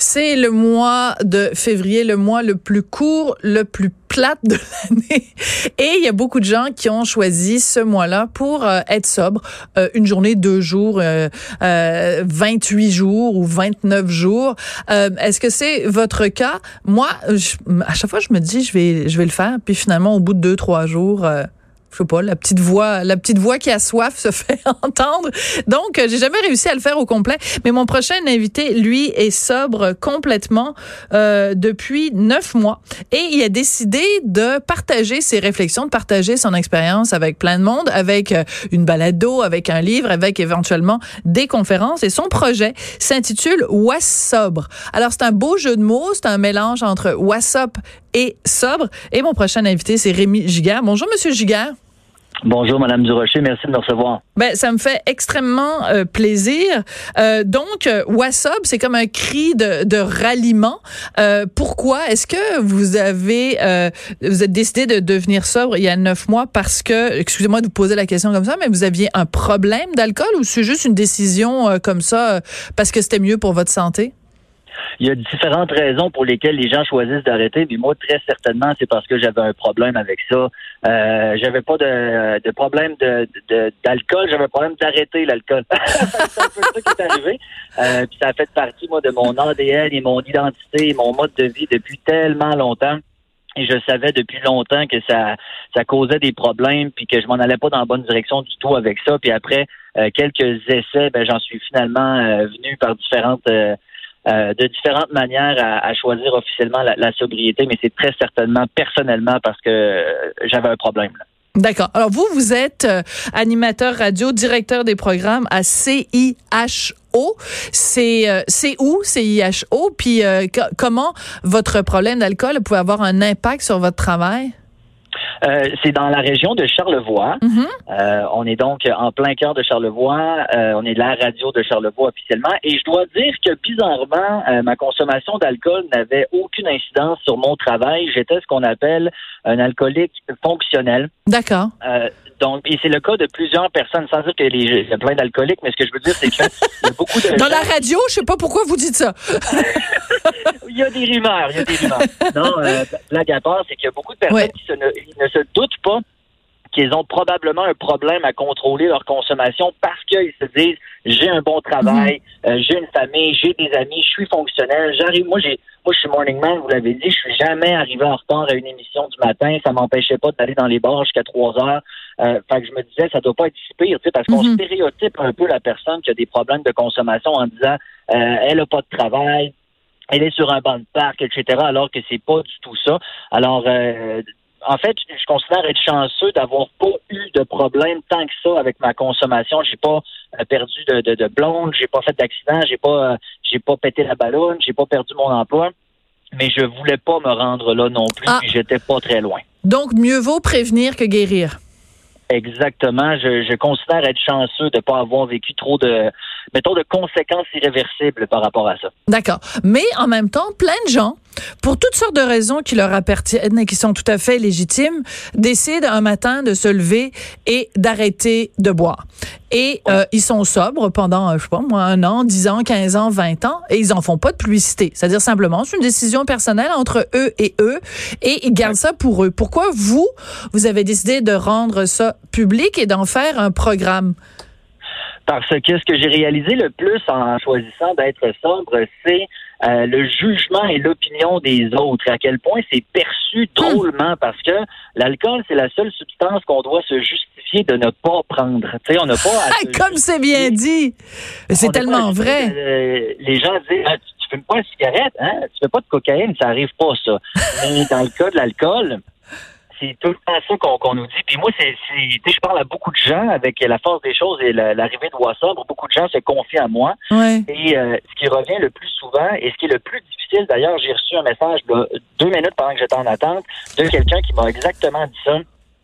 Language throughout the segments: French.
C'est le mois de février, le mois le plus court, le plus plate de l'année. Et il y a beaucoup de gens qui ont choisi ce mois-là pour euh, être sobre. Euh, une journée, deux jours, euh, 28 jours ou 29 jours. Euh, est-ce que c'est votre cas? Moi, je, à chaque fois, je me dis, je vais, je vais le faire. Puis finalement, au bout de deux, trois jours, je sais pas, la petite voix, la petite voix qui a soif se fait entendre. Donc, euh, j'ai jamais réussi à le faire au complet. Mais mon prochain invité, lui, est sobre complètement euh, depuis neuf mois et il a décidé de partager ses réflexions, de partager son expérience avec plein de monde, avec euh, une balado, avec un livre, avec éventuellement des conférences. Et son projet s'intitule Was sobre. Alors, c'est un beau jeu de mots, c'est un mélange entre WhatsApp et sobre. Et mon prochain invité, c'est Rémi Giguère. Bonjour, Monsieur Giguère. Bonjour, Madame Durocher. Merci de me recevoir. Ben, ça me fait extrêmement euh, plaisir. Euh, donc, euh, WhatsApp, c'est comme un cri de, de ralliement. Euh, pourquoi est-ce que vous avez vous êtes décidé de devenir sobre il y a neuf mois parce que, excusez-moi de vous poser la question comme ça, mais vous aviez un problème d'alcool ou c'est juste une décision comme ça parce que c'était mieux pour votre santé? Il y a différentes raisons pour lesquelles les gens choisissent d'arrêter. Mais moi, très certainement, c'est parce que j'avais un problème avec ça. Euh, j'avais pas de, de problème de, d'alcool, j'avais un problème d'arrêter l'alcool. c'est un peu ça qui est arrivé. Euh, puis ça a fait partie, moi, de mon ADN et mon identité et mon mode de vie depuis tellement longtemps. Et je savais depuis longtemps que ça, ça causait des problèmes, puis que je m'en allais pas dans la bonne direction du tout avec ça. Puis après euh, quelques essais, ben j'en suis finalement euh, venu par différentes euh, euh, de différentes manières à, choisir officiellement la, sobriété, mais c'est très certainement personnellement parce que euh, j'avais un problème. D'accord. Alors vous, vous êtes euh, animateur radio, directeur des programmes à CIHO. C'est c'est où CIHO Puis comment votre problème d'alcool pouvait avoir un impact sur votre travail? Euh, c'est dans la région de Charlevoix. Mhm. euh, on est donc en plein cœur de Charlevoix. Euh, on est la radio de Charlevoix officiellement. Et je dois dire que bizarrement, euh, ma consommation d'alcool n'avait aucune incidence sur mon travail. J'étais ce qu'on appelle un alcoolique fonctionnel. D'accord. Donc, et c'est le cas de plusieurs personnes, sans dire qu'il y a plein d'alcooliques, mais ce que je veux dire, c'est qu'il y a beaucoup de... Dans la radio, je sais pas pourquoi vous dites ça. il y a des rumeurs, il y a des rumeurs. Non, euh, blague à part, c'est qu'il y a beaucoup de personnes qui ne, se doutent pas qu'ils ont probablement un problème à contrôler leur consommation parce qu'ils se disent j'ai un bon travail, mhm. euh, j'ai une famille, j'ai des amis, je suis fonctionnel, j'arrive moi j'ai moi je suis morning man, vous l'avez dit, je suis jamais arrivé en retard à une émission du matin, ça m'empêchait pas d'aller dans les bars jusqu'à trois heures. Euh, fait que je me disais ça doit pas être si pire, tu sais parce qu'on mhm. stéréotype un peu la personne qui a des problèmes de consommation en disant euh, elle a pas de travail, elle est sur un banc de parc, etc., alors que c'est pas du tout ça. Alors, euh, en fait, je considère être chanceux d'avoir pas eu de problème tant que ça avec ma consommation. J'ai pas euh, perdu de, de, de blonde, j'ai pas fait d'accident, j'ai pas euh, j'ai pas pété la ballonne, j'ai pas perdu mon emploi. Mais je voulais pas me rendre là non plus, ah. puis j'étais pas très loin. Donc, mieux vaut prévenir que guérir. Exactement. Je, je, considère être chanceux de ne pas avoir vécu trop de, mettons, de conséquences irréversibles par rapport à ça. D'accord. Mais en même temps, plein de gens, pour toutes sortes de raisons qui leur appartiennent et qui sont tout à fait légitimes, décident un matin de se lever et d'arrêter de boire. Et euh, ils sont sobres pendant, je sais pas moi, un an, dix ans, quinze ans, vingt ans, et ils en font pas de publicité. C'est-à-dire simplement, c'est une décision personnelle entre eux et eux, et ils gardent ça pour eux. Pourquoi vous, vous avez décidé de rendre ça public et d'en faire un programme? Parce que ce que j'ai réalisé le plus en choisissant d'être sobre, c'est euh, le jugement et l'opinion des autres. À quel point c'est perçu drôlement parce que l'alcool, c'est la seule substance qu'on doit se justifier de ne pas prendre. Tu sais, on n'a pas. Comme c'est bien dit. C'est tellement vrai. Euh, les gens disent ah, tu, tu fumes pas une cigarette, hein? Tu fais pas de cocaïne, ça arrive pas ça. Mais dans le cas de l'alcool, c'est tout le temps ça qu'on nous dit. Puis moi, c'est, je parle à beaucoup de gens avec la force des choses et l'arrivée de Wassabre. Beaucoup de gens se confient à moi. Et euh, ce qui revient le plus souvent et ce qui est le plus difficile, d'ailleurs, j'ai reçu un message deux minutes pendant que j'étais en attente de quelqu'un qui m'a exactement dit ça.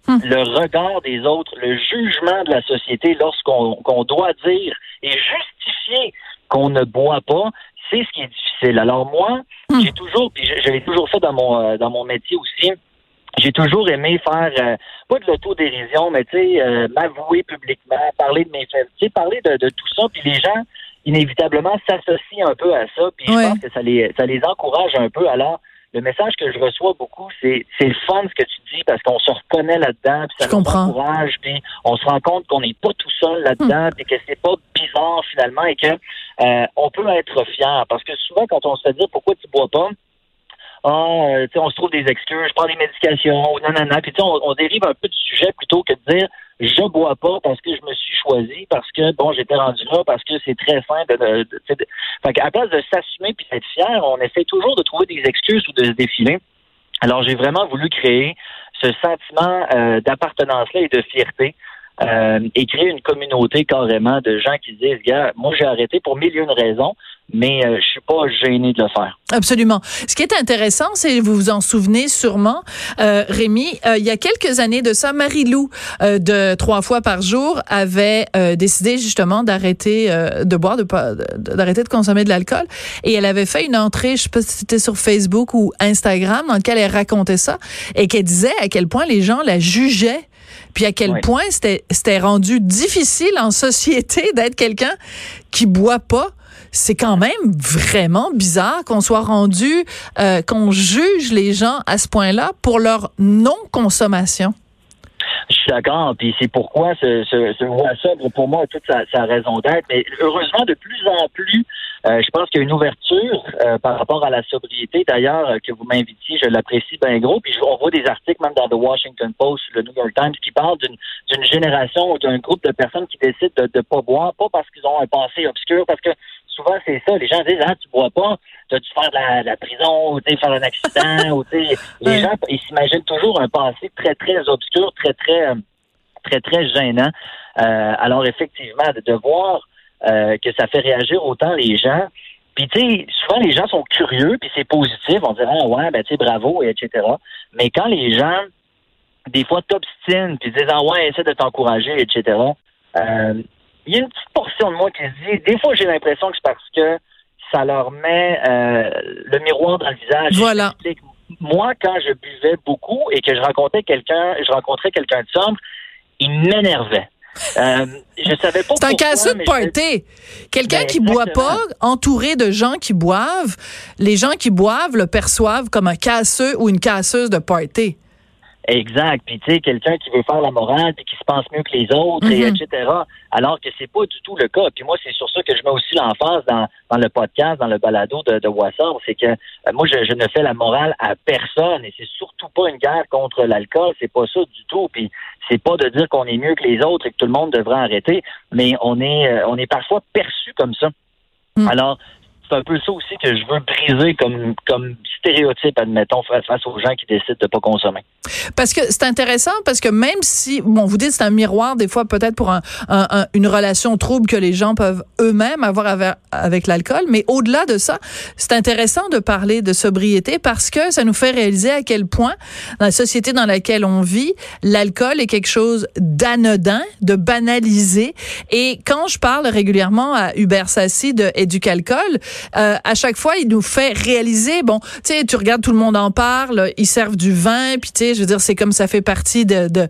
Hum. Le regard des autres, le jugement de la société lorsqu'on doit dire et justifier qu'on ne boit pas, c'est ce qui est difficile. Alors moi, hum. j'ai toujours, puis je, l'ai toujours fait dans mon euh, dans mon métier aussi, j'ai toujours aimé faire euh, pas de l'autodérision, mais tu sais, euh, m'avouer publiquement, parler de mes faits, tu sais, parler de, de, tout ça, puis les gens inévitablement s'associent un peu à ça, puis je pense que ça les ça les encourage un peu. Alors, le message que je reçois beaucoup, c'est c'est le fun ce que tu dis parce qu'on se reconnaît là-dedans, puis ça nous encourage, puis on se rend compte qu'on n'est pas tout seul là-dedans, hmm. puis que c'est pas bizarre finalement et que euh, on peut être fier parce que souvent quand on se fait dire pourquoi tu bois pas, euh, on se trouve des excuses, je prends des médications, non. Puis on, on dérive un peu du sujet plutôt que de dire je bois pas parce que je me suis choisi, parce que bon, j'étais rendu là, parce que c'est très simple. De, de, de, fait à place de s'assumer puis d'être fier, on essaie toujours de trouver des excuses ou de se défiler. Alors j'ai vraiment voulu créer ce sentiment euh, d'appartenance-là et de fierté euh, et créer une communauté carrément de gens qui disent, gars, moi j'ai arrêté pour mille et une raisons, mais euh, je suis pas gêné de le faire. Absolument. Ce qui est intéressant, c'est vous vous en souvenez sûrement, euh, Rémi, euh, il y a quelques années de ça, Marie-Lou euh, de trois fois par jour avait décidé justement d'arrêter de boire, de d'arrêter de consommer de l'alcool, et elle avait fait une entrée, je sais pas si c'était sur Facebook ou Instagram, dans lequel elle racontait ça et qu'elle disait à quel point les gens la jugeaient puis à quel point c'était c'était rendu difficile en société d'être quelqu'un qui boit pas c'est quand même vraiment bizarre qu'on soit rendu, euh, qu'on juge les gens à ce point-là pour leur non-consommation. Je suis d'accord, puis c'est pourquoi ce, ce, ce sobre, pour moi, a toute sa, raison d'être. Mais heureusement, de plus en plus, euh, je pense qu'il y a une ouverture euh, par rapport à la sobriété. D'ailleurs, que vous m'invitiez, je l'apprécie bien gros. Puis on voit des articles même dans The Washington Post, le New York Times, qui parlent d'une génération ou d'un groupe de personnes qui décident de ne pas boire, pas parce qu'ils ont un passé obscur, parce que souvent, c'est ça. Les gens disent, ah, tu bois pas, tu as dû faire de la, prison, ou faire un accident, ou les gens, ils s'imaginent toujours un passé très, très obscur, très, très, euh, très, très gênant. Euh, alors, effectivement, de, voir euh, que ça fait réagir autant les gens. Puis, tu sais, souvent, les gens sont curieux, puis c'est positif. On dirait, ah, ouais, ben, tu sais, bravo, et etc. Mais quand les gens, des fois, t'obstinent, puis disent, ah, ouais, essaie de t'encourager, etc., euh, il y a une petite portion de moi qui se dit, des fois, j'ai l'impression que c'est parce que ça leur met euh, le miroir dans le visage. Voilà. Moi, quand je buvais beaucoup et que je rencontrais quelqu'un, je rencontrais quelqu'un de sombre, il m'énervait. Euh, je savais pas. C'est un casseux de party. Quelqu'un ben, qui boit pas, entouré de gens qui boivent, les gens qui boivent le perçoivent comme un casseux ou une casseuse de party. Exact. Puis tu sais, quelqu'un qui veut faire la morale puis qui se pense mieux que les autres, et mhm. etc. Alors que c'est pas du tout le cas. Puis moi, c'est sur ça que je mets aussi l'emphase dans, dans le podcast, dans le balado de, de Wassard, c'est que euh, moi, je, je, ne fais la morale à personne et c'est surtout pas une guerre contre l'alcool. C'est pas ça du tout. Puis c'est pas de dire qu'on est mieux que les autres et que tout le monde devrait arrêter, mais on est euh, on est parfois perçu comme ça. Mm. Alors, c'est un peu ça aussi que je veux briser comme, comme stéréotype, admettons, face aux gens qui décident de pas consommer. Parce que c'est intéressant, parce que même si, bon, vous dites c'est un miroir, des fois peut-être pour un, une relation trouble que les gens peuvent eux-mêmes avoir avec, avec l'alcool, mais au-delà de ça, c'est intéressant de parler de sobriété parce que ça nous fait réaliser à quel point, dans la société dans laquelle on vit, l'alcool est quelque chose d'anodin, de banalisé. Et quand je parle régulièrement à Hubert Sassi de Éducalcool, euh, à chaque fois, il nous fait réaliser, bon, tu sais, tu regardes, tout le monde en parle, ils servent du vin, puis tu sais, je veux dire, c'est comme ça fait partie de, de,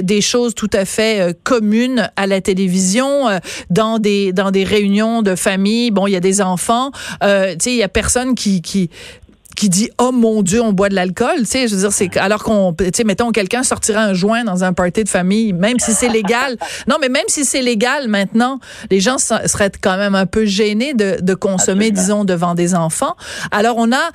des choses tout à fait euh, communes à la télévision, euh, dans des dans des réunions de famille. Bon, il y a des enfants, tu sais, il y a personne qui qui qui dit oh mon dieu on boit de l'alcool tu sais je veux dire c'est alors qu'on tu sais mettons quelqu'un sortira un joint dans un party de famille même si c'est légal. Non mais même si c'est légal maintenant les gens seraient quand même un peu gênés de, de consommer disons devant des enfants. Alors on a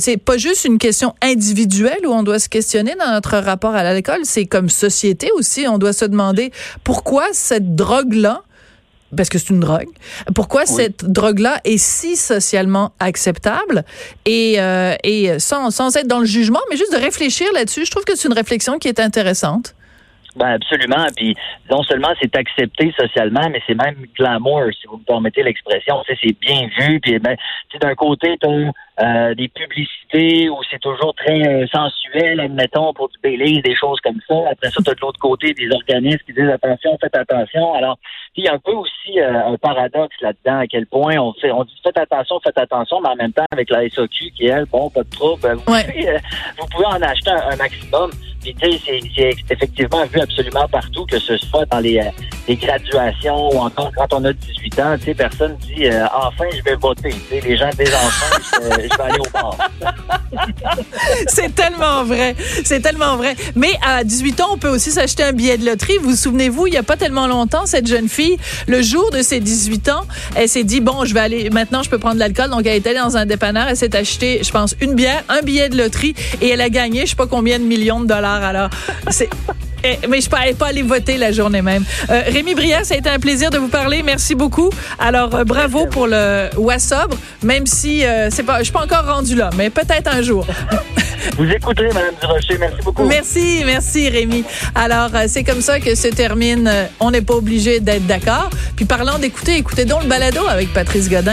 c'est pas juste une question individuelle où on doit se questionner dans notre rapport à l'alcool, c'est comme société aussi, on doit se demander pourquoi cette drogue-là parce que c'est une drogue. Pourquoi cette drogue-là est si socialement acceptable et, euh, et sans, sans être dans le jugement, mais juste de réfléchir là-dessus. Je trouve que c'est une réflexion qui est intéressante. Ben absolument. Puis non seulement c'est accepté socialement, mais c'est même glamour, si vous me permettez l'expression. C'est bien vu. Puis ben, d'un côté, tu euh, des publicités où c'est toujours très euh, sensuel, admettons, pour du Baileys, des choses comme ça. Après ça, tu as de l'autre côté des organismes qui disent attention, faites attention. Alors, il y a un peu aussi euh, un paradoxe là-dedans, à quel point on fait on dit faites attention, faites attention, mais en même temps, avec la SOQ qui, elle, bon, pas de trouble, vous, pouvez, vous pouvez en acheter un maximum. Puis tu sais, c'est effectivement vu absolument partout, que ce soit dans les, euh, les graduations ou encore quand on a 18 ans, tu sais, personne dit euh, enfin je vais voter. Tu sais, les gens des enfants, c'est tellement vrai, c'est tellement vrai. Mais à 18 ans, on peut aussi s'acheter un billet de loterie. Vous vous souvenez-vous, il y a pas tellement longtemps, cette jeune fille, le jour de ses 18 ans, elle s'est dit bon, je vais aller maintenant, je peux prendre de l'alcool. Donc elle est allée dans un dépanneur, elle s'est acheté, je pense, une bière, un billet de loterie et elle a gagné, je sais pas combien de millions de dollars alors, c'est. Eh, mais je ne pas aller voter la journée même. Euh, Rémi Brière, ça a été un plaisir de vous parler. Merci beaucoup. Alors, euh, bravo pour le Wassobre, même si euh, c'est pas, je suis pas encore rendu là, mais peut-être un jour. Vous écouterez, Mme Durocher. Merci beaucoup. Merci, merci, Rémi. Alors, c'est comme ça que se termine. on n'est pas obligé d'être d'accord. Puis, parlant d'écouter, écoutez donc le balado avec Patrice Godin.